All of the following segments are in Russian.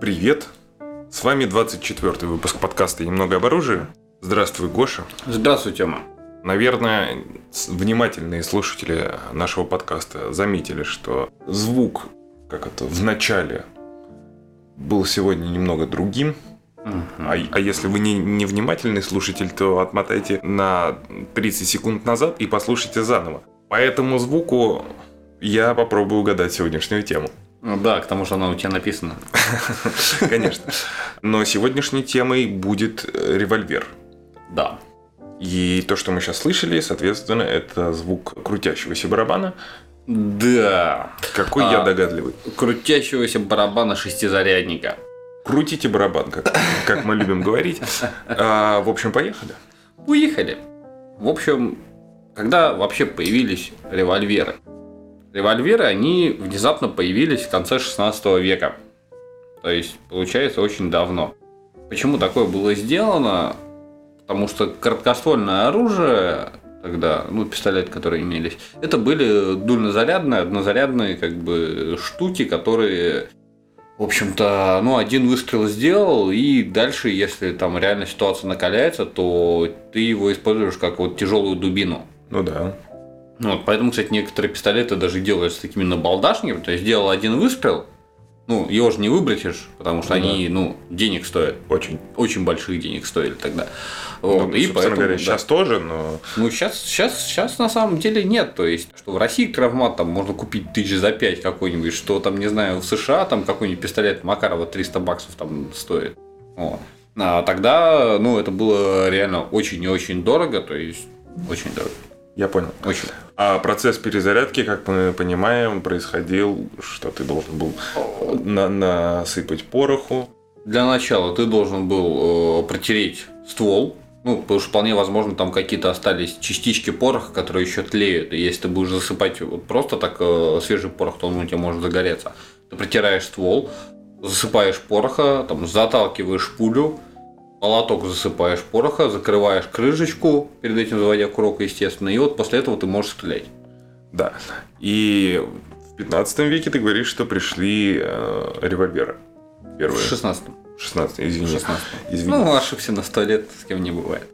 Привет! С вами 24 выпуск подкаста «Немного об оружии». Здравствуй, Гоша. Здравствуй, Тёма. Наверное, внимательные слушатели нашего подкаста заметили, что звук, как это, в начале был сегодня немного другим. А, а если вы не, не внимательный слушатель, то отмотайте на 30 секунд назад и послушайте заново. По этому звуку я попробую угадать сегодняшнюю тему. Ну да, к тому же она у тебя написана. Конечно. Но сегодняшней темой будет э, револьвер. Да. И то, что мы сейчас слышали, соответственно, это звук крутящегося барабана. Да. Какой а, я догадливый. Крутящегося барабана шестизарядника. Крутите барабан, как, как мы любим говорить. А, в общем, поехали. Уехали. В общем, когда вообще появились револьверы? Револьверы, они внезапно появились в конце 16 века. То есть, получается, очень давно. Почему такое было сделано? Потому что короткоствольное оружие тогда, ну, пистолеты, которые имелись, это были дульнозарядные, однозарядные, как бы, штуки, которые, в общем-то, ну, один выстрел сделал, и дальше, если там реально ситуация накаляется, то ты его используешь как вот тяжелую дубину. Ну да. Ну, вот, поэтому, кстати, некоторые пистолеты даже делают с такими набалдашниками. То есть сделал один выстрел, ну, его же не выбросишь, потому что ну, они, да. ну, денег стоят. Очень. Очень больших денег стоили тогда. Вот, ну, и поэтому, говоря, да. сейчас тоже, но... Ну, сейчас, сейчас, сейчас на самом деле нет. То есть, что в России травмат там можно купить тысяч за пять какой-нибудь, что там, не знаю, в США там какой-нибудь пистолет Макарова 300 баксов там стоит. Вот. А тогда, ну, это было реально очень и очень дорого, то есть, очень дорого. Я понял. Очень. А процесс перезарядки, как мы понимаем, происходил, что ты должен был на насыпать пороху. Для начала ты должен был э, протереть ствол, ну, потому что вполне возможно, там какие-то остались частички пороха, которые еще тлеют. И если ты будешь засыпать вот просто так э, свежий порох, то он у тебя может загореться. Ты протираешь ствол, засыпаешь пороха, там, заталкиваешь пулю, молоток засыпаешь пороха, закрываешь крышечку, перед этим заводя курок, естественно, и вот после этого ты можешь стрелять. Да. И в 15 веке ты говоришь, что пришли э, револьверы. Первые. В 16 16 извини. 16 извини. Ну, ошибся на 100 лет, с кем не бывает.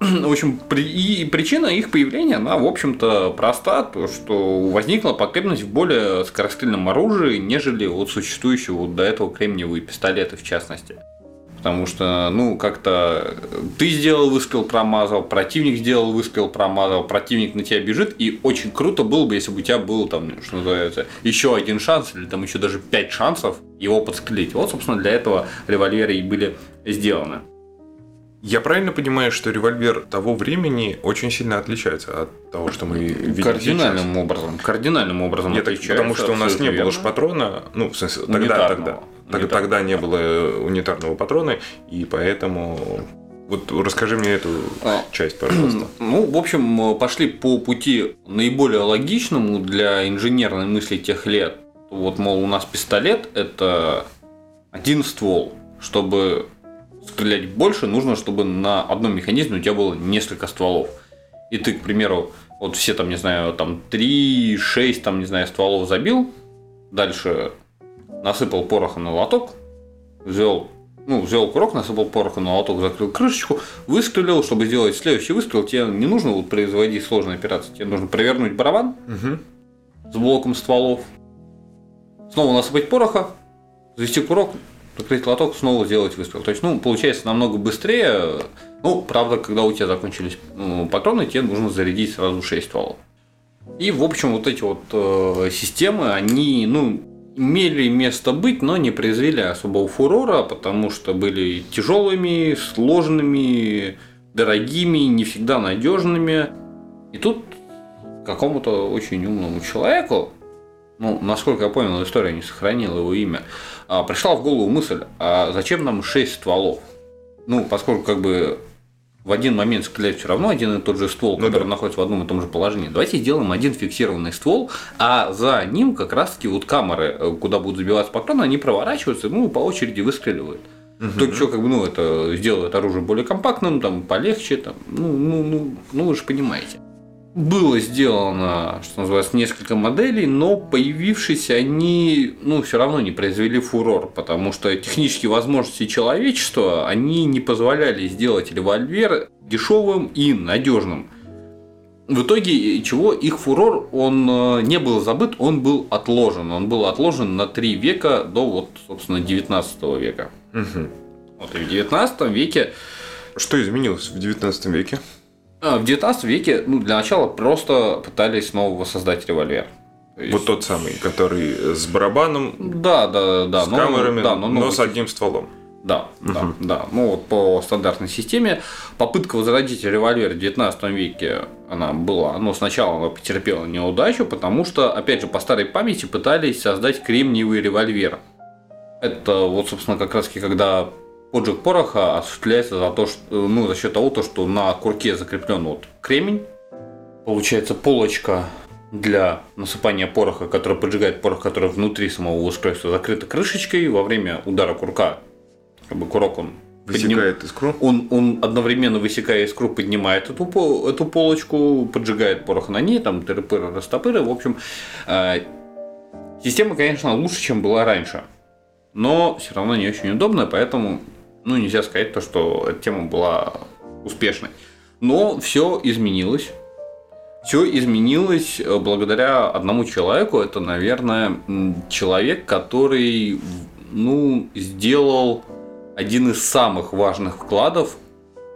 В общем, при, и причина их появления, она, в общем-то, проста, то, что возникла потребность в более скорострельном оружии, нежели вот существующего вот до этого кремниевые пистолеты, в частности. Потому что, ну, как-то ты сделал выстрел, промазал, противник сделал выстрел, промазал, противник на тебя бежит, и очень круто было бы, если бы у тебя был там, что называется, еще один шанс, или там еще даже пять шансов его подстрелить. Вот, собственно, для этого револьверы и были сделаны. Я правильно понимаю, что револьвер того времени очень сильно отличается от того, что мы видим Кардинальным сейчас? образом. Кардинальным образом Нет, отличается. Потому что у нас не было патрона, ну, в смысле, тогда, тогда. Тогда, тогда не было унитарного патрона, и поэтому вот расскажи мне эту а, часть, пожалуйста. Ну, в общем, пошли по пути наиболее логичному для инженерной мысли тех лет. Вот, мол, у нас пистолет – это один ствол. Чтобы стрелять больше, нужно, чтобы на одном механизме у тебя было несколько стволов. И ты, к примеру, вот все там, не знаю, там 3, 6, там, не знаю, стволов забил, дальше насыпал пороха на лоток, взял, ну, взял курок, насыпал пороха на лоток, закрыл крышечку, выстрелил, чтобы сделать следующий выстрел, тебе не нужно вот производить сложные операции, тебе нужно провернуть барабан угу. с блоком стволов, снова насыпать пороха, завести курок, закрыть лоток, снова сделать выстрел. То есть, ну, получается намного быстрее. Ну, правда, когда у тебя закончились ну, патроны, тебе нужно зарядить сразу 6 стволов. И, в общем, вот эти вот э, системы, они, ну, имели место быть, но не произвели особого фурора, потому что были тяжелыми, сложными, дорогими, не всегда надежными. И тут какому-то очень умному человеку, ну, насколько я понял, история не сохранила его имя, а, пришла в голову мысль, а зачем нам 6 стволов? Ну, поскольку как бы в один момент стрелять все равно один и тот же ствол, ну, который да. находится в одном и том же положении. Давайте сделаем один фиксированный ствол, а за ним как раз-таки вот камеры, э, куда будут забиваться патроны, они проворачиваются, ну, по очереди выстреливают. Угу. Только что, как бы, ну, это сделает оружие более компактным, там, полегче, там, ну, ну, ну, ну, вы же понимаете. Было сделано, что называется, несколько моделей, но появившись они, ну, все равно не произвели фурор, потому что технические возможности человечества, они не позволяли сделать револьвер дешевым и надежным. В итоге чего их фурор, он э, не был забыт, он был отложен. Он был отложен на три века до, вот, собственно, 19 века. Мгм. Вот и в 19 веке Что изменилось в 19 веке? А, В 19 веке, ну, для начала просто пытались снова воссоздать револьвер. То есть- Вот тот самый, который с барабаном, Да, да, да. с но- камерами, да, но но новый с одним стволом. Да, да, да. Ну вот по стандартной системе попытка возродить револьвер в 19 веке она была, но сначала она потерпела неудачу, потому что, опять же, по старой памяти пытались создать кремниевый револьвер. Это вот, собственно, как раз когда поджиг пороха осуществляется за то, что, ну, за счет того, то, что на курке закреплен вот кремень, получается полочка для насыпания пороха, который поджигает порох, который внутри самого устройства закрыта крышечкой. Во время удара курка, как бы курок он подним- Высекает искру. он, он одновременно высекая искру, поднимает эту, эту полочку, поджигает порох на ней, там тыры-пыры, растопыры. В общем, э, система, конечно, лучше, чем была раньше. Но все равно не очень удобная, поэтому ну, нельзя сказать то, что эта тема была успешной. Но все изменилось. Все изменилось э, благодаря одному человеку. Это, наверное, человек, который ну, сделал один из самых важных вкладов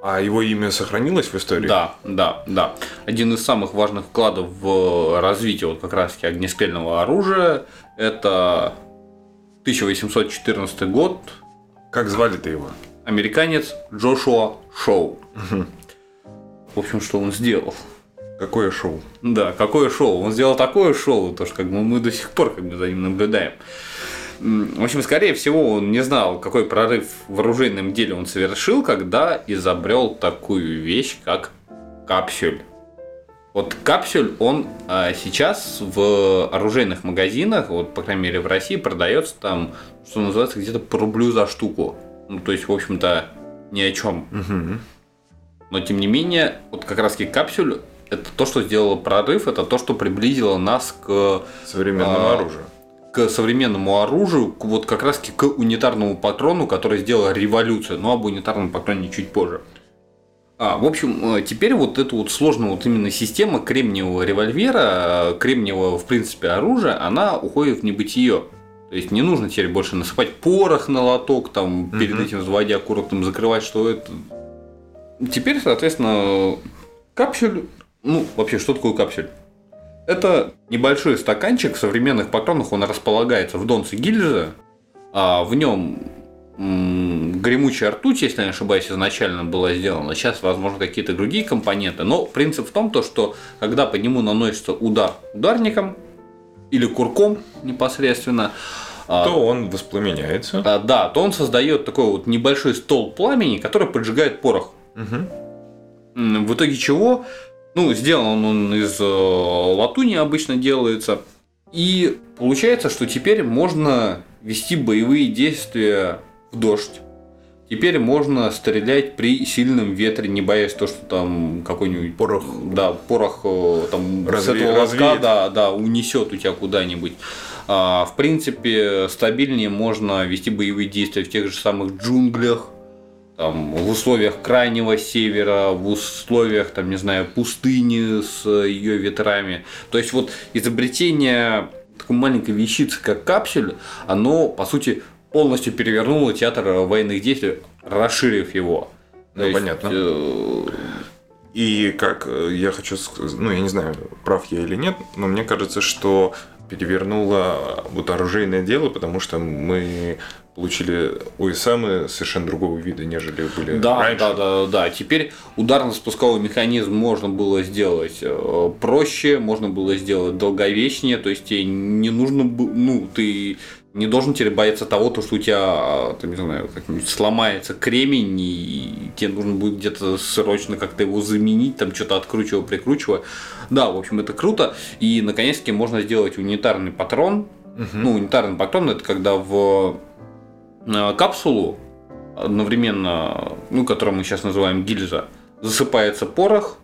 А его имя сохранилось в истории? да, да, да. Один из самых важных вкладов в развитие вот как раз огнестрельного оружия это 1814 год, Как звали-то его? американец Джошуа Шоу. В общем, что он сделал? Какое шоу? Да, какое шоу? Он сделал такое шоу, то что как бы мы до сих пор как бы за ним наблюдаем. В общем, скорее всего, он не знал, какой прорыв в оружейном деле он совершил, когда изобрел такую вещь, как капсюль. Вот капсюль, он а, сейчас в оружейных магазинах, вот по крайней мере в России, продается там, что называется, где-то по рублю за штуку. Ну, то есть, в общем-то, ни о чем. Мгм. Но тем не менее, вот как раз таки капсюль это то, что сделало прорыв, это то, что приблизило нас к, Современного А, оружия. к современному оружию, к, вот как раз таки к унитарному патрону, который сделал революцию. Но об унитарном патроне чуть позже. А, в общем, э, теперь вот эта вот сложная вот именно система кремниевого револьвера, э, кремниевого, в принципе, оружия, она уходит в небытие. То есть не нужно теперь больше насыпать порох на лоток, там, перед Мгм. этим взводя курок, там, закрывать, что это. Теперь, соответственно, капсюль, ну, вообще, что такое капсюль? Это небольшой стаканчик в современных патронах, он располагается в донце гильзы, а в нем гремучая ртуть, если я не ошибаюсь, изначально была сделана. Сейчас, возможно, какие-то другие компоненты. Но принцип в том, то, что когда по нему наносится удар ударником или курком непосредственно, а, То он воспламеняется. а, да, то он создает такой вот небольшой стол пламени, который поджигает порох. М, В итоге чего? Ну, сделан он из э, латуни обычно делается. И получается, что теперь можно вести боевые действия в дождь. Теперь можно стрелять при сильном ветре, не боясь то, что там какой-нибудь Порох. да, порох э, там с Разве- этого лотка, да, да, унесет у тебя куда-нибудь. А, в принципе, стабильнее можно вести боевые действия в тех же самых джунглях, там, в условиях крайнего севера, в условиях, там, не знаю, пустыни с ее ветрами. То есть вот изобретение такой маленькой вещицы, как капсюль, оно, по сути, полностью перевернуло театр военных действий, расширив его. Ну, То есть, понятно. э, И как э, я хочу сказать, ну я не знаю, прав я или нет, но мне кажется, что перевернуло вот оружейное дело, потому что мы получили ОСМы совершенно другого вида, нежели были Да, раньше. да, да, да. Теперь ударно-спусковой механизм можно было сделать э, проще, можно было сделать долговечнее, то есть тебе не нужно ну, ты не должен теперь бояться того, то, что у тебя, там, не знаю, сломается кремень, и тебе нужно будет где-то срочно как-то его заменить, там что-то откручивая, прикручивая. Да, в общем, это круто. И, наконец-таки, можно сделать унитарный патрон. Мгм. Ну, унитарный патрон это когда в э, капсулу одновременно, ну, которую мы сейчас называем гильза, засыпается порох,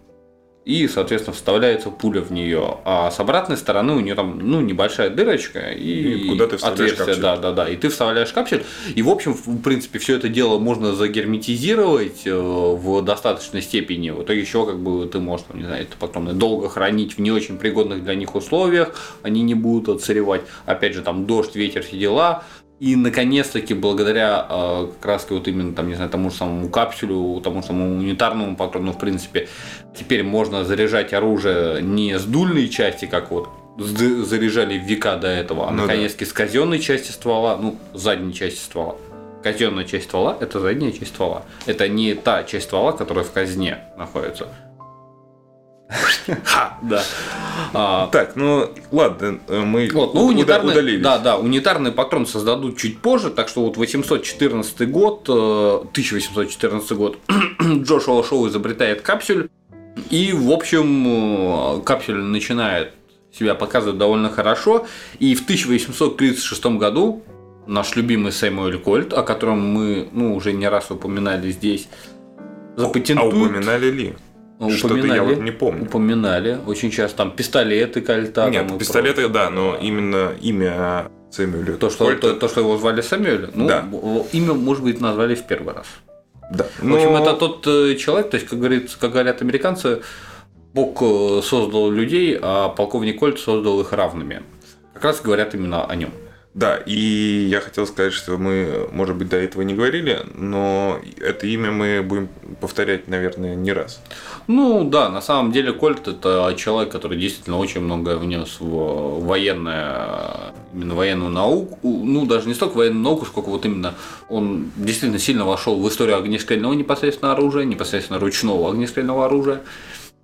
и, соответственно, вставляется пуля в нее. А с обратной стороны у нее там, ну, небольшая дырочка и, И куда ты вставляешь отверстие, капсюль. да, да, да. И ты вставляешь капсюль. И, в общем, в принципе, все это дело можно загерметизировать э, в достаточной степени. В итоге еще как бы ты можешь, там, не знаю, это потом долго хранить в не очень пригодных для них условиях, они не будут отсыревать. Опять же, там дождь, ветер, все дела. И наконец-таки, благодаря э, как раз вот именно там, не знаю, тому же самому капсюлю, тому же самому унитарному патрону, в принципе, теперь можно заряжать оружие не с дульной части, как вот заряжали в века до этого, а Ну да. наконец-таки с казенной части ствола, ну, задней части ствола. Казенная часть ствола – это задняя часть ствола. Это не та часть ствола, которая в казне находится. Ха, да. А, Так, ну ладно, э, мы вот, ну, унитарный, удалились. да, да, унитарный патрон создадут чуть позже, так что вот 814 год, э, 1814 год, Джошуа Шоу изобретает капсюль, и, в общем, э, капсюль начинает себя показывать довольно хорошо, и в 1836 году наш любимый Сэмюэль Кольт, о котором мы, ну, уже не раз упоминали здесь, А запатентует... упоминали ли? Что-то я вот не помню. Упоминали. Очень часто там пистолеты, кольта. Нет, пистолеты, да, но именно имя Сэмюэля То что, Кольта- то, то, что его звали Сэмюэль, ну, Да. имя, может быть, назвали в первый раз. Да. В общем, Но- это тот э, человек, то есть, как, говорится, как говорят американцы, Бог э, создал людей, а полковник Кольт создал их равными. Как раз говорят именно о нем. Да, и я хотел сказать, что мы, может быть, до этого не говорили, но это имя мы будем повторять, наверное, не раз. Ну да, на самом деле Кольт это человек, который действительно очень многое внес в военное, именно военную науку, ну даже не столько военную науку, сколько вот именно он действительно сильно вошел в историю огнестрельного непосредственно оружия, непосредственно ручного огнестрельного оружия.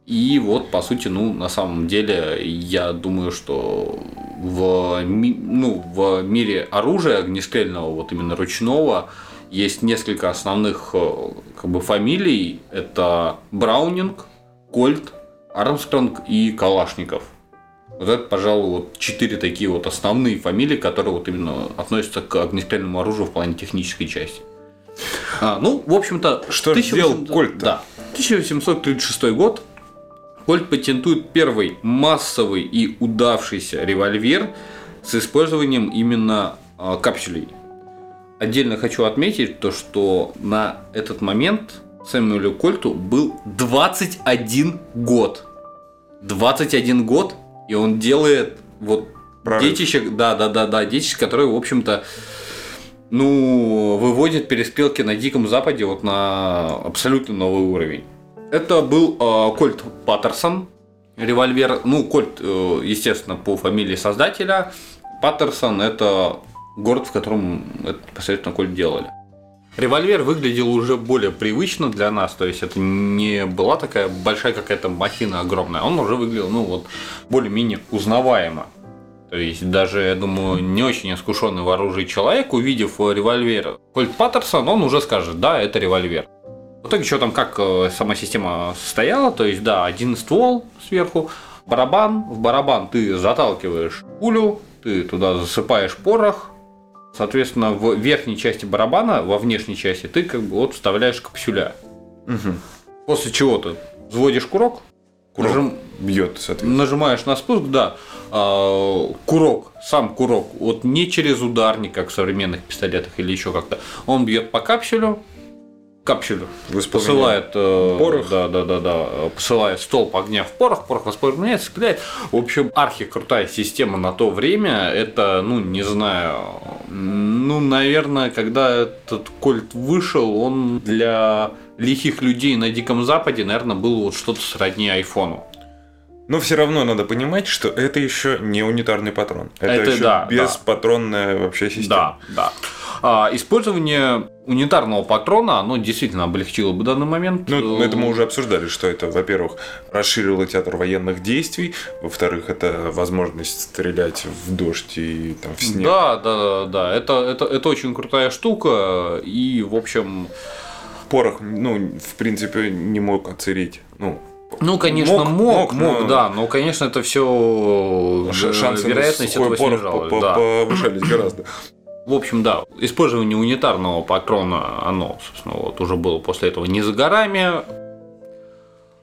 И вот, по сути, ну, на самом деле, я думаю, что в, ну, в мире оружия огнестрельного, вот именно ручного, есть несколько основных э, как бы, фамилий. Это Браунинг, Кольт, Армстронг и Калашников. Вот это, пожалуй, вот четыре такие вот основные фамилии, которые вот именно относятся к огнестрельному оружию в плане технической части. А, ну, в общем-то, Что ж сделал Кольт-то? Да. 1836 год. Кольт патентует первый массовый и удавшийся револьвер с использованием именно а, капсулей. Отдельно хочу отметить то, что на этот момент Сэмюэлю Кольту был 21 год. 21 год, и он делает вот Прорыв. детище, да, да, да, да, детище, которое, в общем-то, ну, выводит перестрелки на Диком Западе вот на абсолютно новый уровень. Это был э, Кольт Паттерсон, револьвер, ну, Кольт, э, естественно, по фамилии создателя, Паттерсон – это город, в котором это непосредственно Кольт делали. Револьвер выглядел уже более привычно для нас, то есть это не была такая большая какая-то махина огромная, он уже выглядел, ну вот, более-менее узнаваемо. То есть даже, я думаю, не очень искушенный в оружии человек, увидев револьвер Кольт Паттерсон, он уже скажет, да, это револьвер. В итоге, что там, как э, сама система состояла, то есть, да, один ствол сверху, барабан, в барабан ты заталкиваешь пулю, ты туда засыпаешь порох, соответственно, в верхней части барабана, во внешней части, ты как бы вот вставляешь капсюля. Мгм. После чего ты взводишь курок, Курок нажим- бьет, соответственно. нажимаешь на спуск, да, а, курок, сам курок, вот не через ударник, как в современных пистолетах или еще как-то, он бьет по капсюлю, исполнении посылает э, порох. да, да, да, да, посылает столб огня в порох, порох воспламеняется, стреляет. В общем, архи крутая система на то время. Это, ну, не знаю, ну, наверное, когда этот кольт вышел, он для лихих людей на Диком Западе, наверное, был вот что-то сродни айфону. Но все равно надо понимать, что это еще не унитарный патрон. Это, Это еще да, беспатронная вообще система. Да, да. А, использование унитарного патрона, оно действительно облегчило бы данный момент. Ну, это мы уже обсуждали, что это, во-первых, расширило театр военных действий, во-вторых, это возможность стрелять в дождь и там в снег. Да, да, да, да. Это, это, это очень крутая штука. И, в общем, Порох, ну, в принципе, не мог оцарить. Ну, ну, конечно, Мог, мог, мог, мог, но- да, но, конечно, это все шансы вероятность этого по- да. повышались гораздо. В общем, да, использование унитарного патрона, оно, собственно, вот уже было после этого не за горами.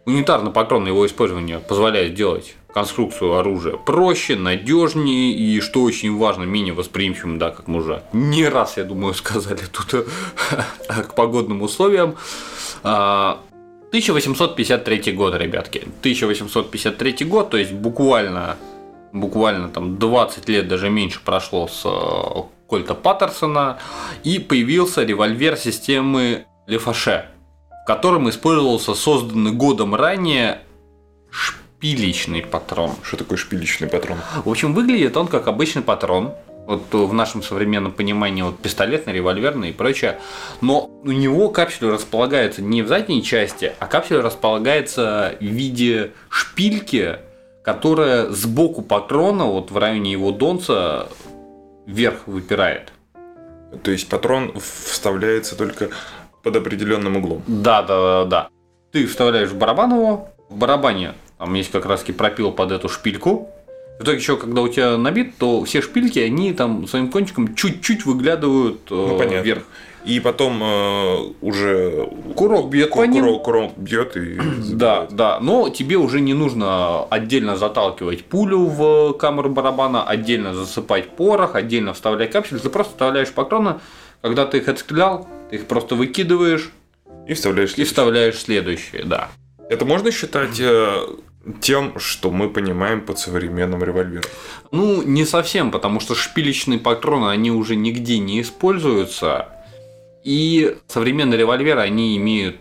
Унитарно-патронное его использование позволяет сделать конструкцию оружия проще, надежнее и, что очень важно, менее восприимчивым, да, как мы уже не раз, я думаю, сказали тут к погодным условиям. 1853 а, год, ребятки. 1853 год, то есть буквально, буквально там 20 лет, даже меньше прошло с э, Кольта Паттерсона, и появился револьвер системы Лефаше, в котором использовался созданный годом ранее шпилечный патрон. Что такое шпилечный патрон? В общем, выглядит он как обычный патрон, вот в нашем современном понимании вот пистолетный, револьверный и прочее. Но у него капсуль располагается не в задней части, а капсуль располагается в виде шпильки, которая сбоку патрона, вот в районе его донца, вверх выпирает. То есть патрон вставляется только под определенным углом. Да, да, да, да. Ты вставляешь в барабан его, в барабане там есть как раз пропил под эту шпильку, в итоге еще, когда у тебя набит, то все шпильки, они там своим кончиком чуть-чуть выглядывают э, ну, понятно. вверх. И потом э, уже курок бьет по ним. Курок, курок бьет и Да, да. Но тебе уже не нужно отдельно заталкивать пулю в камеру барабана, отдельно засыпать порох, отдельно вставлять капсуль. Ты просто вставляешь патроны. Когда ты их отстрелял, ты их просто выкидываешь и вставляешь следующие. И вставляешь следующие, да. Это можно считать э, тем, что мы понимаем под современным револьвером? Ну, не совсем, потому что шпилечные патроны, они уже нигде не используются. И современные револьверы, они имеют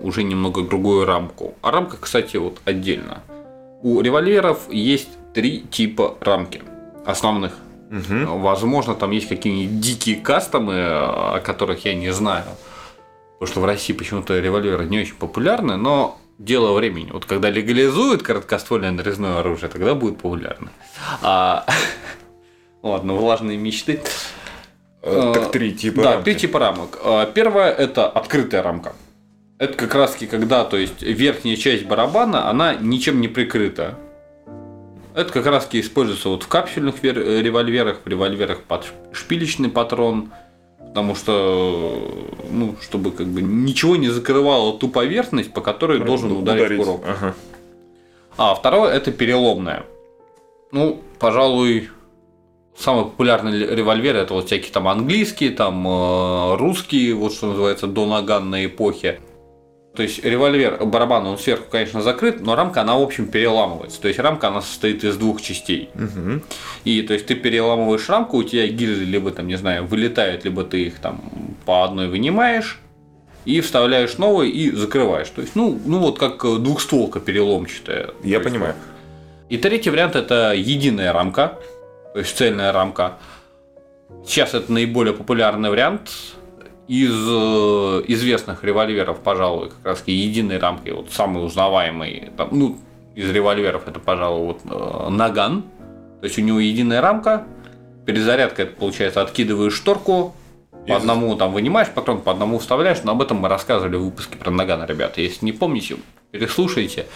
уже немного другую рамку. А рамка, кстати, вот отдельно. У револьверов есть три типа рамки основных. Угу. Возможно, там есть какие-нибудь дикие кастомы, о которых я не знаю. Потому что в России почему-то револьверы не очень популярны, но дело времени. Вот когда легализуют короткоствольное нарезное оружие, тогда будет популярно. А... Ладно, влажные мечты. Э, так три типа Да, рамки. три типа рамок. А, первая – это открытая рамка. Это как раз таки когда, то есть верхняя часть барабана, она ничем не прикрыта. Это как раз таки используется вот в капсульных револьверах, в револьверах под шпилечный патрон – Потому что, ну, чтобы как бы ничего не закрывало ту поверхность, по которой должен ударить, ударить. курок. Ага. А второе это переломное. Ну, пожалуй, самый популярный револьвер это вот всякие там английские, там э, русские, вот что называется, до наганной эпохи. То есть револьвер, барабан, он сверху, конечно, закрыт, но рамка, она, в общем, переламывается. То есть рамка, она состоит из двух частей. Угу. И то есть ты переламываешь рамку, у тебя гильзы либо там, не знаю, вылетают, либо ты их там по одной вынимаешь и вставляешь новые и закрываешь. То есть, ну, ну вот как двухстволка переломчатая. Я понимаю. И третий вариант это единая рамка, то есть цельная рамка. Сейчас это наиболее популярный вариант из э, известных револьверов, пожалуй, как раз единой рамкой, вот самый узнаваемый, там, ну, из револьверов это, пожалуй, вот э, Наган. То есть у него единая рамка, перезарядка, это получается, откидываешь шторку, по одному там вынимаешь патрон, по одному вставляешь, но об этом мы рассказывали в выпуске про Нагана, ребята. Если не помните, переслушайте.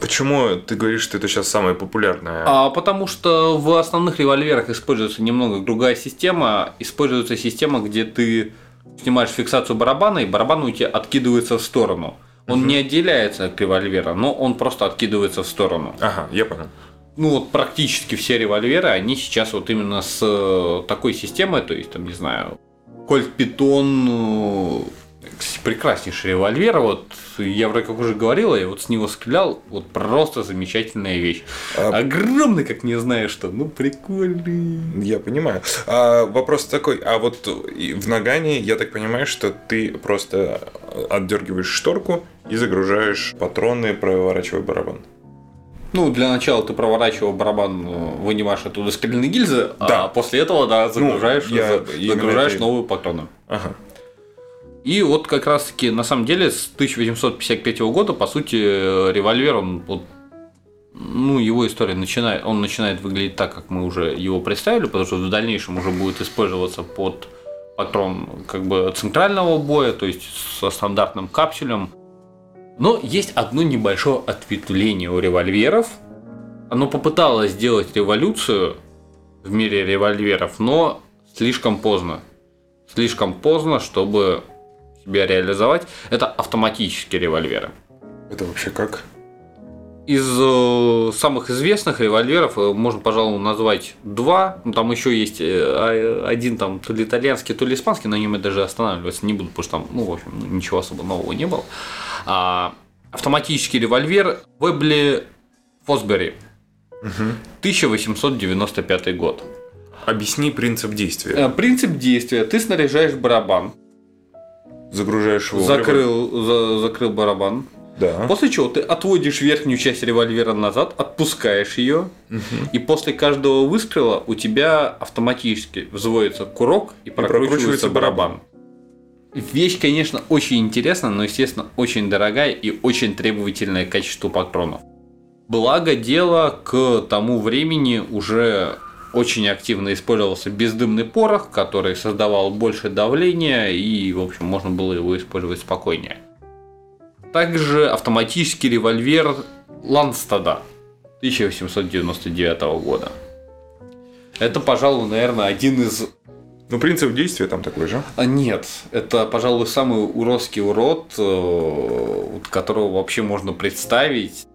Почему ты говоришь, что это сейчас самое популярное? А, потому что в основных револьверах используется немного другая система. Используется система, где ты снимаешь фиксацию барабана, и барабан у тебя откидывается в сторону. Он угу. не отделяется от револьвера, но он просто откидывается в сторону. Ага, я понял. Ну вот практически все револьверы, они сейчас вот именно с э, такой системой, то есть там, не знаю, Кольт Питон прекраснейший револьвер. Вот я вроде как уже говорил, я вот с него стрелял, вот просто замечательная вещь. А... Огромный, как не знаю что, ну прикольный. Я понимаю. А, вопрос такой, а вот в Нагане, я так понимаю, что ты просто отдергиваешь шторку и загружаешь патроны, проворачивая барабан. Ну, для начала ты проворачивал барабан, вынимаешь оттуда стрельные гильзы, а да. а после этого, да, загружаешь, ну, я, загружаешь это... новые патроны. Ага. И вот как раз таки, на самом деле, с 1855 года, по сути, револьвер, он вот, ну, его история начинает, он начинает выглядеть так, как мы уже его представили, потому что в дальнейшем уже будет использоваться под патрон как бы центрального боя, то есть со стандартным капсулем. Но есть одно небольшое ответвление у револьверов. Оно попыталось сделать революцию в мире револьверов, но слишком поздно. Слишком поздно, чтобы себя реализовать, это автоматические револьверы. Это вообще как? Из э, самых известных револьверов э, можно, пожалуй, назвать два. Ну, там еще есть э, а- один там то ли итальянский, то ли испанский, на нем я даже останавливаться не буду, потому что там, ну, в общем, ничего особо нового не было. А, автоматический револьвер Вебли Фосбери. 1895 год. Объясни принцип действия. Принцип действия. Ты снаряжаешь барабан, Загружаешь его. закрыл, за- закрыл барабан. Да. После чего ты отводишь верхнюю часть револьвера назад, отпускаешь ее, и после каждого выстрела у тебя автоматически взводится курок и прокручивается, прокручивается барабан. Вещь, конечно, очень интересная, но, естественно, очень дорогая и очень требовательное к качеству патронов. Благо дело, к тому времени уже очень активно использовался бездымный порох, который создавал больше давления, и, в общем, можно было его использовать спокойнее. Также автоматический револьвер Ланстада 1899 года. Это, пожалуй, наверное, один из... Ну, принцип действия там такой же. А нет, это, пожалуй, самый уродский урод, э, которого вообще можно представить.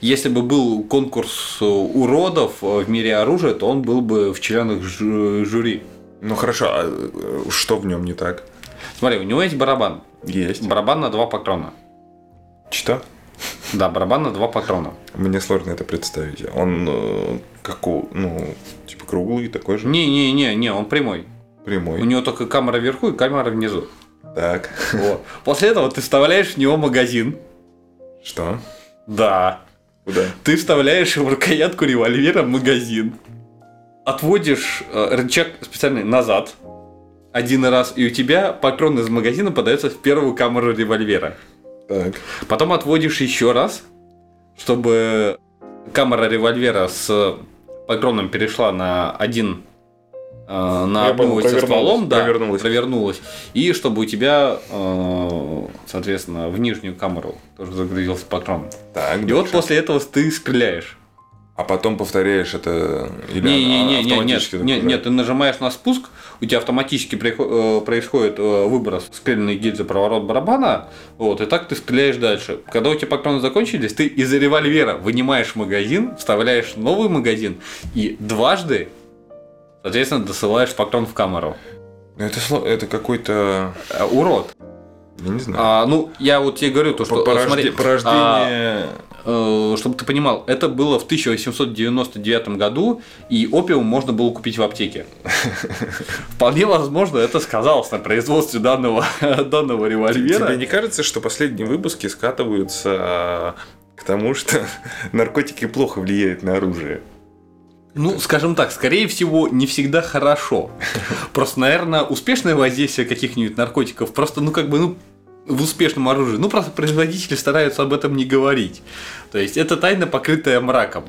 Если бы был конкурс э, уродов э, в мире оружия, то он был бы в членах жю- жюри. Ну хорошо, а что в нем не так? Смотри, у него есть барабан. Есть. Барабан на два патрона. Что? Да, барабан на два патрона. Мне сложно это представить. Он э, как у, ну, типа круглый, такой же, Не-не-не, не, он прямой. У прямой. него только камера вверху и камера внизу. Так. Вот. После этого ты вставляешь в него магазин. Что? Да. Куда? Ты вставляешь в рукоятку револьвера магазин. Отводишь э, рычаг специальный назад. Один раз, и у тебя патрон из магазина подается в первую камеру револьвера. Так. Потом отводишь еще раз, чтобы камера револьвера с патроном перешла на один э, на Я одну понял, стволом, да, провернулась. провернулась, и чтобы у тебя, э, соответственно, в нижнюю камеру тоже загрузился патрон. Так, И вот дальше. после этого ты стреляешь. А потом повторяешь это или Не, не, не, не, автоматически нет, нет, нет, ты нажимаешь на спуск, у тебя автоматически э, происходит э, выброс скрепленной гильзы проворот барабана, вот, и так ты стреляешь дальше. Когда у тебя патроны закончились, ты из револьвера вынимаешь магазин, вставляешь новый магазин и дважды, соответственно, досылаешь патрон в камеру. Ну, Это, это какой-то, Э, урод. я не знаю, А, ну, я вот тебе говорю, то, что, По- порожде- смотри, а, порождение... Э, чтобы ты понимал, это было в 1899 году, и опиум можно было купить в аптеке. Вполне возможно, это сказалось на производстве данного, данного револьвера. Тебе не кажется, что последние выпуски скатываются а, к тому, что наркотики плохо влияют на оружие? Ну, скажем так, скорее всего, не всегда хорошо. Просто, наверное, успешное воздействие каких-нибудь наркотиков просто, ну, как бы, ну, в успешном оружии. Ну, просто производители стараются об этом не говорить. То есть, это тайна, покрытая мраком.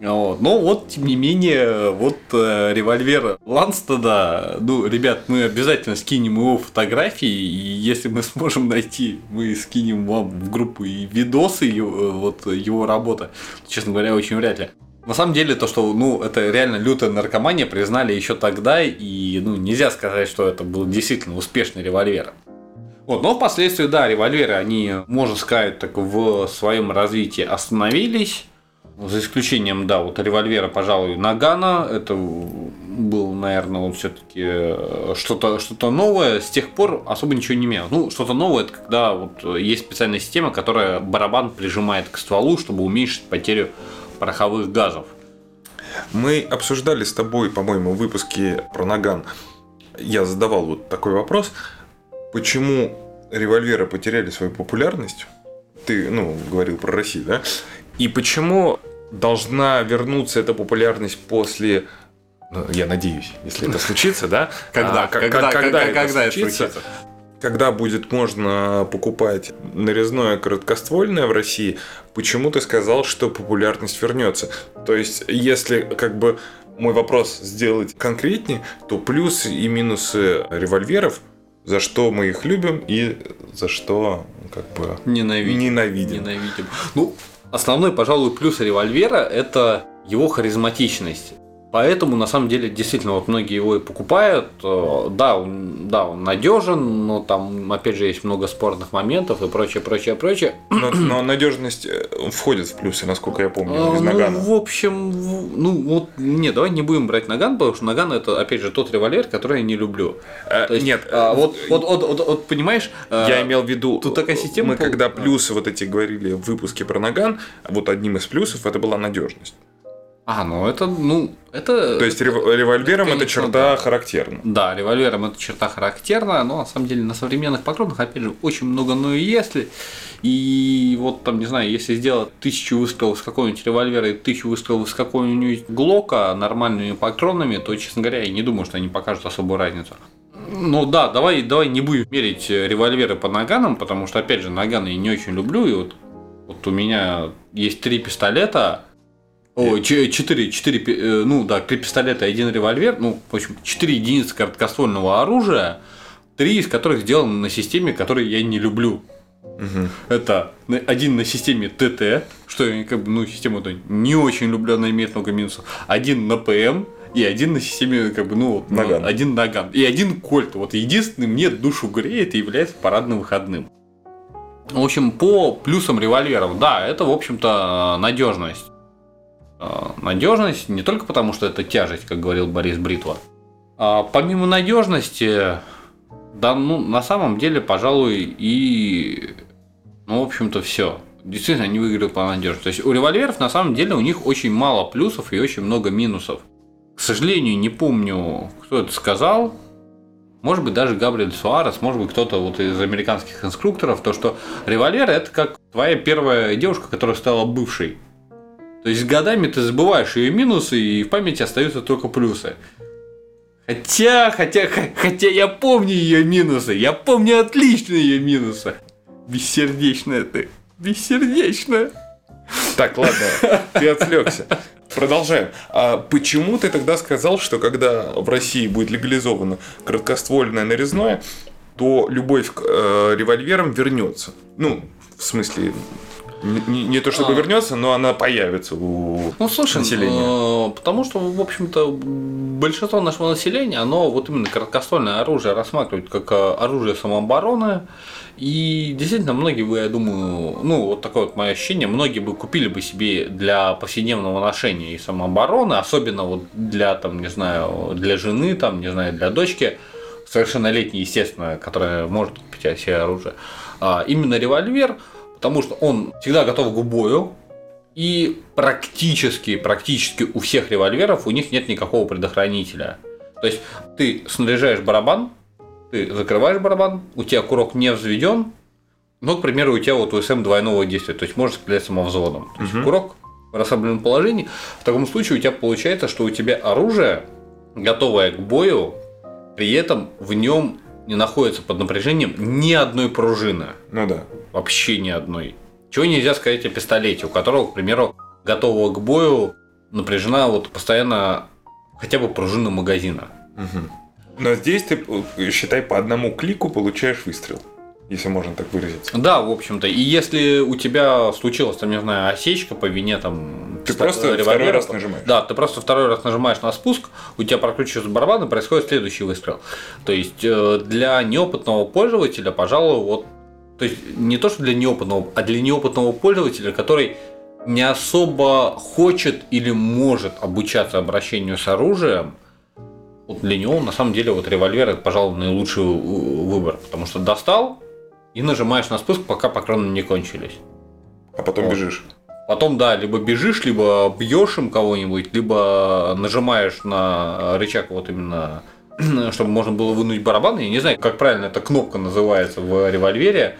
Но вот, тем не менее, вот э, револьвер Ланстеда, ну, ребят, мы обязательно скинем его фотографии, и если мы сможем найти, мы скинем вам в группу и видосы его, вот, его работы. Честно говоря, очень вряд ли. На самом деле, то, что, ну, это реально лютая наркомания, признали еще тогда, и, ну, нельзя сказать, что это был действительно успешный револьвер. Вот, но впоследствии, да, револьверы, они, можно сказать, так в своем развитии остановились. За исключением, да, вот револьвера, пожалуй, Нагана. Это был, наверное, вот все-таки что-то что новое. С тех пор особо ничего не менялось. Ну, что-то новое, это когда вот есть специальная система, которая барабан прижимает к стволу, чтобы уменьшить потерю пороховых газов. Мы обсуждали с тобой, по-моему, в выпуске про наган. Я задавал вот такой вопрос. Почему револьверы потеряли свою популярность? Ты, ну, говорил про Россию, да? И почему должна вернуться эта популярность после... ну, я надеюсь, если это случится, да? Когда? А, Когда? как- Когда? это Когда это случится? случится? Когда будет можно покупать нарезное короткоствольное в России, почему ты сказал, что популярность вернется? То есть, если как бы мой вопрос сделать конкретнее, то плюсы и минусы револьверов, за что мы их любим и за что как бы Ненавидим. ненавидим. Ненавидим. Ну, основной, пожалуй, плюс револьвера – это его харизматичность. Поэтому, на самом деле, действительно, вот многие его и покупают. Э, да, он, да, он надежен, но там, опять же, есть много спорных моментов и прочее, прочее, прочее. Но, но надежность э, входит в плюсы, насколько я помню, из ну, Нагана. в общем, ну вот, не, давай не будем брать Наган, потому что Наган это, опять же, тот револьвер, который я не люблю. Э, То есть, Нет, а, вот, вот, вот, вот, вот, понимаешь, э, Я имел в виду, тут такая система мы пол- когда плюсы вот эти говорили в выпуске про Наган, вот одним из плюсов это была надежность. А, ну это, ну, это... То есть рев- револьвером эта Конечно, черта да. характерна. Да, револьвером эта черта характерна, но на самом деле на современных патронах, опять же, очень много но и если. И вот там, не знаю, если сделать тысячу выстрелов с какого-нибудь револьвера и тысячу выстрелов с какого-нибудь глока нормальными патронами, то, честно говоря, я не думаю, что они покажут особую разницу. Ну да, давай, давай не будем мерить револьверы по наганам, потому что, опять же, наганы я не очень люблю. И вот, вот у меня есть три пистолета, о, че- четыре, четыре, э, ну да, три пистолета и один револьвер, ну, в общем, четыре единицы короткоствольного оружия, три из которых сделаны на системе, которую я не люблю. Мгм. Это один на системе ТТ, что я как бы, ну, систему эту не очень люблю, она имеет много минусов. Один на ПМ и один на системе, как бы, ну, вот, ну, Наган. один наган. И один кольт. Вот единственный мне душу греет и является парадным выходным. В общем, по плюсам револьверов, да, это, в общем-то, надежность. Надежность не только потому, что это тяжесть, как говорил Борис Бритва. А помимо надежности, да, ну, на самом деле, пожалуй, и, ну, в общем-то, все. Действительно, они выиграли по надежности. То есть у револьверов, на самом деле, у них очень мало плюсов и очень много минусов. К сожалению, не помню, кто это сказал. Может быть, даже Габриэль Суарес, может быть, кто-то вот из американских инструкторов, то, что револьвер это как твоя первая девушка, которая стала бывшей. То есть годами ты забываешь ее минусы, и в памяти остаются только плюсы. Хотя, хотя, хотя я помню ее минусы, я помню отлично ее минусы. Бессердечная ты, бессердечная. Так, ладно, ты отвлекся. Продолжаем. А почему ты тогда сказал, что когда в России будет легализовано краткоствольное нарезное, то любовь к э, револьверам вернется? Ну, в смысле, не, не- то чтобы А. вернется, но она появится у Ну, слушай, населения. э, потому что, в общем-то, большинство нашего населения, оно вот именно короткоствольное оружие рассматривает как э, оружие самообороны. И действительно, многие бы, я думаю, ну, вот такое вот мое ощущение, многие бы купили бы себе для повседневного ношения и самообороны, особенно вот для, там, не знаю, для жены, там, не знаю, для дочки, совершеннолетней, естественно, которая может купить себе оружие, а, именно револьвер, потому что он всегда готов к бою, и практически, практически у всех револьверов у них нет никакого предохранителя. То есть ты снаряжаешь барабан, ты закрываешь барабан, у тебя курок не взведен, но, к примеру, у тебя вот УСМ двойного действия, то есть можешь стрелять самовзводом. То есть Мгм. курок в расслабленном положении. В таком случае у тебя получается, что у тебя оружие, готовое к бою, при этом в нем не находится под напряжением ни одной пружины. Ну да. Вообще ни одной. Чего нельзя сказать о пистолете, у которого, к примеру, готового к бою напряжена вот постоянно хотя бы пружина магазина. Мгм. Но здесь ты, э, считай, по одному клику получаешь выстрел, если можно так выразиться. Да, в общем-то. И если у тебя случилась, там, не знаю, осечка по вине там Ты просто второй раз нажимаешь. Да, ты просто второй раз нажимаешь на спуск, у тебя прокручивается барабан и происходит следующий выстрел. То есть э, для неопытного пользователя, пожалуй, вот то есть не то, что для неопытного, а для неопытного пользователя, который не особо хочет или может обучаться обращению с оружием, вот для него на самом деле вот револьвер это, пожалуй, наилучший выбор, потому что достал и нажимаешь на спуск, пока патроны не кончились. А потом Вот. бежишь. Потом, да, либо бежишь, либо бьешь им кого-нибудь, либо нажимаешь на рычаг вот именно, чтобы можно было вынуть барабан. Я не знаю, как правильно эта кнопка называется в револьвере.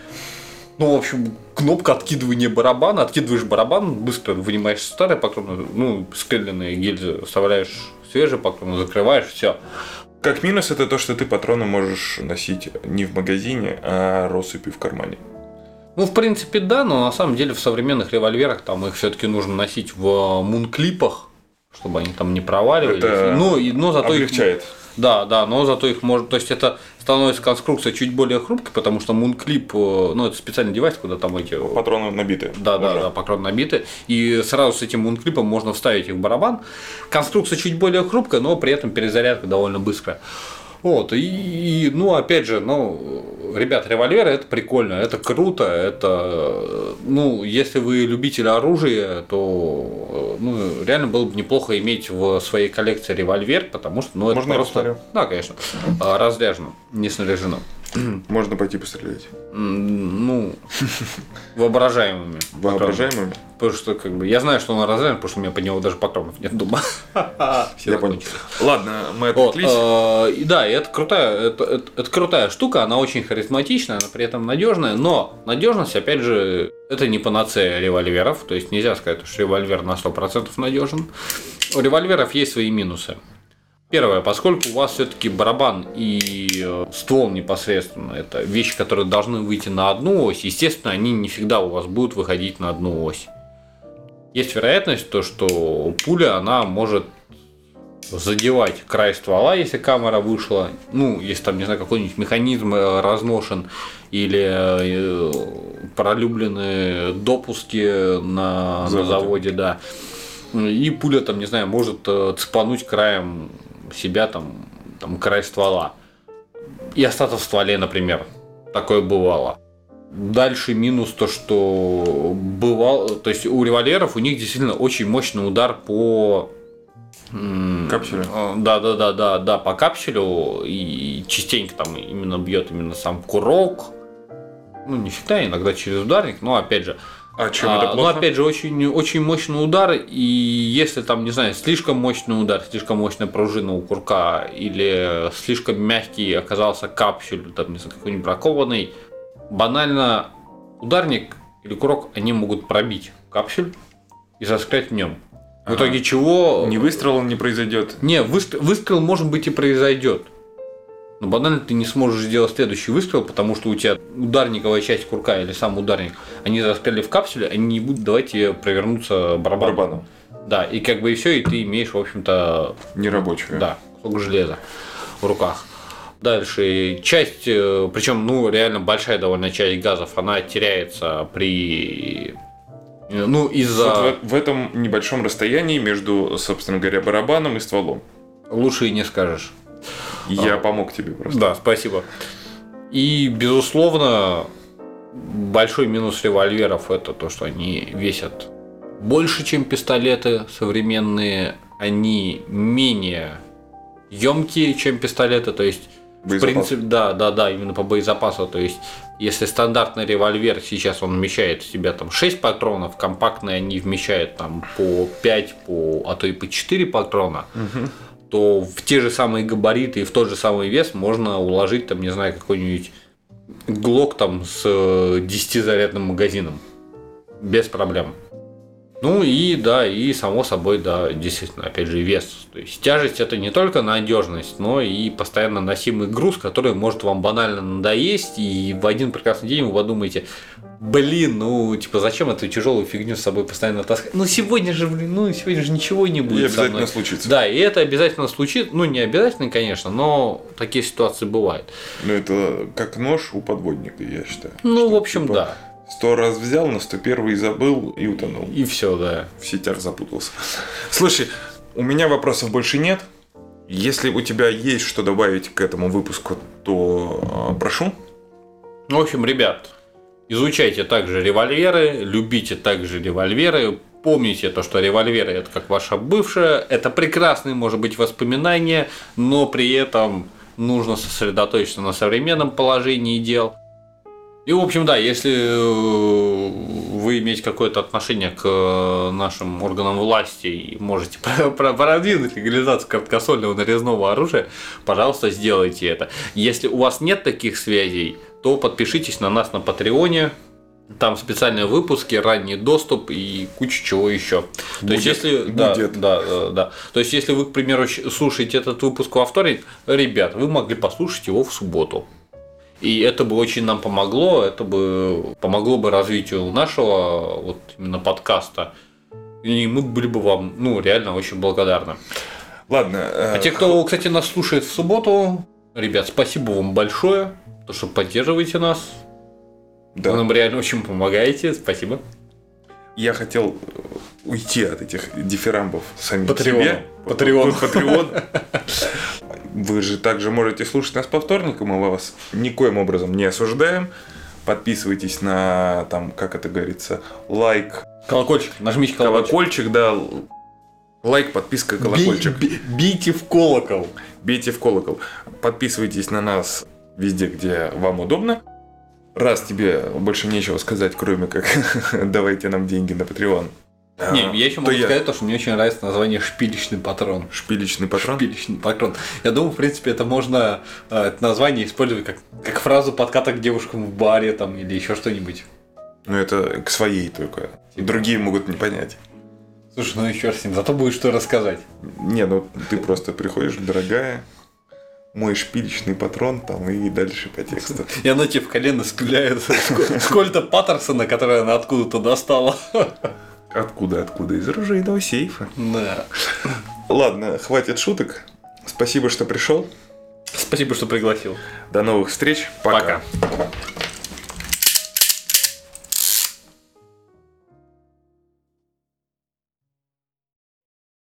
Ну, в общем, кнопка откидывания барабана. Откидываешь барабан, быстро вынимаешь старые патроны, ну, скрыльные гильзы, вставляешь свежие патроны, закрываешь, все. Как минус это то, что ты патроны можешь носить не в магазине, а россыпью в кармане. Ну, в принципе, да, но на самом деле в современных револьверах там их все-таки нужно носить в мунклипах, чтобы они там не проваливались. Это ну, и, но зато их- Облегчает. Да, да, но зато их может, то есть это становится конструкция чуть более хрупкой, потому что мунклип, э, ну это специальный девайс, куда там эти Патроны набиты. да, да, уже. да, патрон набиты. И сразу с этим мунклипом можно вставить их в барабан. Конструкция чуть более хрупкая, но при этом перезарядка довольно быстрая. Вот, и, и, ну, опять же, ну, ребят, револьверы это прикольно, это круто, это, ну, если вы любитель оружия, то, ну, реально было бы неплохо иметь в своей коллекции револьвер, потому что, ну, это Можно просто, да, конечно, а, разряжено, не снаряжено. Можно пойти пострелять. Ну, воображаемыми. Воображаемыми? Потому что, как бы, я знаю, что он разряжен, потому что у меня под него даже патронов нет дома. Все Я понял. Ладно, мы отвлеклись. э, да, и это крутая, это крутая штука, она очень харизматичная, она при этом надежная, но надежность, опять же, это не панацея револьверов, то есть нельзя сказать, что револьвер на 100% надежен. У револьверов есть свои минусы. Первое, поскольку у вас все-таки барабан и э, ствол непосредственно, это вещи, которые должны выйти на одну ось, естественно, они не всегда у вас будут выходить на одну ось. Есть вероятность, то, что пуля, она может задевать край ствола, если камера вышла, ну, если там, не знаю, какой-нибудь механизм э, разношен или э, пролюблены допуски на, на Заводе. заводе, да. И пуля там, не знаю, может цепануть краем себя там, там край ствола. И остаться в стволе, например. Такое бывало. Дальше минус то, что бывал, то есть у револьверов у них действительно очень мощный удар по э, Да, да, да, да, да, по капсулю и частенько там именно бьет именно сам курок. Ну, не всегда, иногда через ударник, но опять же, А чем а, это ну, плохо? опять же, очень, очень мощный удар, и если там, не знаю, слишком мощный удар, слишком мощная пружина у курка, или слишком мягкий оказался капсюль, там, не знаю, какой-нибудь бракованный, банально ударник или курок, они могут пробить капсюль и застрять в нем. В Ага. итоге чего... Ни выстрела не произойдет. Не, выстрел, выстрел, может быть, и произойдет. Но банально ты не сможешь сделать следующий выстрел, потому что у тебя ударниковая часть курка или сам ударник, они застряли в капсуле, они не будут давать тебе провернуться барабаном. Барабаном. Да, и как бы и все, и ты имеешь, в общем-то, Нерабочую. да, кусок железа в руках. Дальше часть, причем, ну, реально большая довольно часть газов, она теряется при... э, Ну, из-за... Вот в, в этом небольшом расстоянии между, собственно говоря, барабаном и стволом. Лучше и не скажешь. Я помог тебе просто. Да, спасибо. И, безусловно, большой минус револьверов это то, что они весят больше, чем пистолеты современные. Они менее емкие, чем пистолеты. То есть, в Боезапас. принципе, да, да, да, именно по боезапасу. То есть, если стандартный револьвер сейчас он вмещает в себя там 6 патронов, компактные они вмещают там по 5, по, а то и по 4 патрона то в те же самые габариты и в тот же самый вес можно уложить, там, не знаю, какой-нибудь глок там с 10-зарядным магазином. Без проблем. Ну и да, и само собой, да, действительно, опять же, вес. То есть тяжесть это не только надежность, но и постоянно носимый груз, который может вам банально надоесть, и в один прекрасный день вы подумаете, блин, ну, типа, зачем эту тяжелую фигню с собой постоянно таскать? Ну, сегодня же, блин, ну, сегодня же ничего не И будет со обязательно мной. случится. Да, и это обязательно случится. Ну, не обязательно, конечно, но такие ситуации бывают. Ну, это как нож у подводника, я считаю. Ну, Что, в общем, типа, да. Сто раз взял, на сто первый забыл и утонул. И все, да. В сетях запутался. Слушай, у меня вопросов больше нет. Если у тебя есть что добавить к этому выпуску, то э, прошу. Ну, в общем, ребят, изучайте также револьверы, любите также револьверы, помните то, что револьверы это как ваша бывшая, это прекрасные, может быть, воспоминания, но при этом нужно сосредоточиться на современном положении дел. И, в общем, да, если э, вы имеете какое-то отношение к э, нашим органам власти и можете про- про- продвинуть легализацию короткосольного нарезного оружия, пожалуйста, сделайте это. Если у вас нет таких связей, то подпишитесь на нас на Патреоне. Там специальные выпуски, ранний доступ и куча чего еще. То есть, Будет. если Будет. да, да, да. То есть, если вы, к примеру, слушаете этот выпуск во вторник, ребят, вы могли послушать его в субботу. И это бы очень нам помогло, это бы помогло бы развитию нашего вот именно подкаста. И мы были бы вам, ну, реально очень благодарны. Ладно. э, А те, кто, кстати, нас слушает в субботу, ребят, спасибо вам большое, то, что поддерживаете нас. да. Вы нам реально очень помогаете. Спасибо. Я хотел уйти от этих дифирамбов самим Патреона. себе. Патреон. Патреон. Вы же также можете слушать нас по вторникам, мы вас никоим образом не осуждаем. Подписывайтесь на, там, как это говорится, лайк, Колокольчик. Нажмите колокольчик. колокольчик, да, лайк, подписка, колокольчик. Би- би- бейте в колокол. Бейте в колокол. Подписывайтесь на нас везде, где вам удобно. Раз тебе больше нечего сказать, кроме как давайте нам деньги на Patreon. Не, а, я еще то могу сказать то, что мне очень нравится название шпилечный патрон. Шпилечный патрон. Шпилечный патрон. Я думаю, в принципе, это можно э, это название использовать как, как фразу подката к девушкам в баре там или еще что-нибудь. Ну, это к своей только. Другие могут не понять. Слушай, ну еще раз с ним, зато будет что рассказать. Не, ну ты просто приходишь, дорогая, мой шпилечный патрон там и дальше по тексту. И она тебе в колено спиляет сколько-то Паттерсона, которое она откуда-то достала. Откуда, откуда? Из оружейного сейфа. Да. Ладно, хватит шуток. Спасибо, что пришел. Спасибо, что пригласил. До новых встреч. Пока. Пока.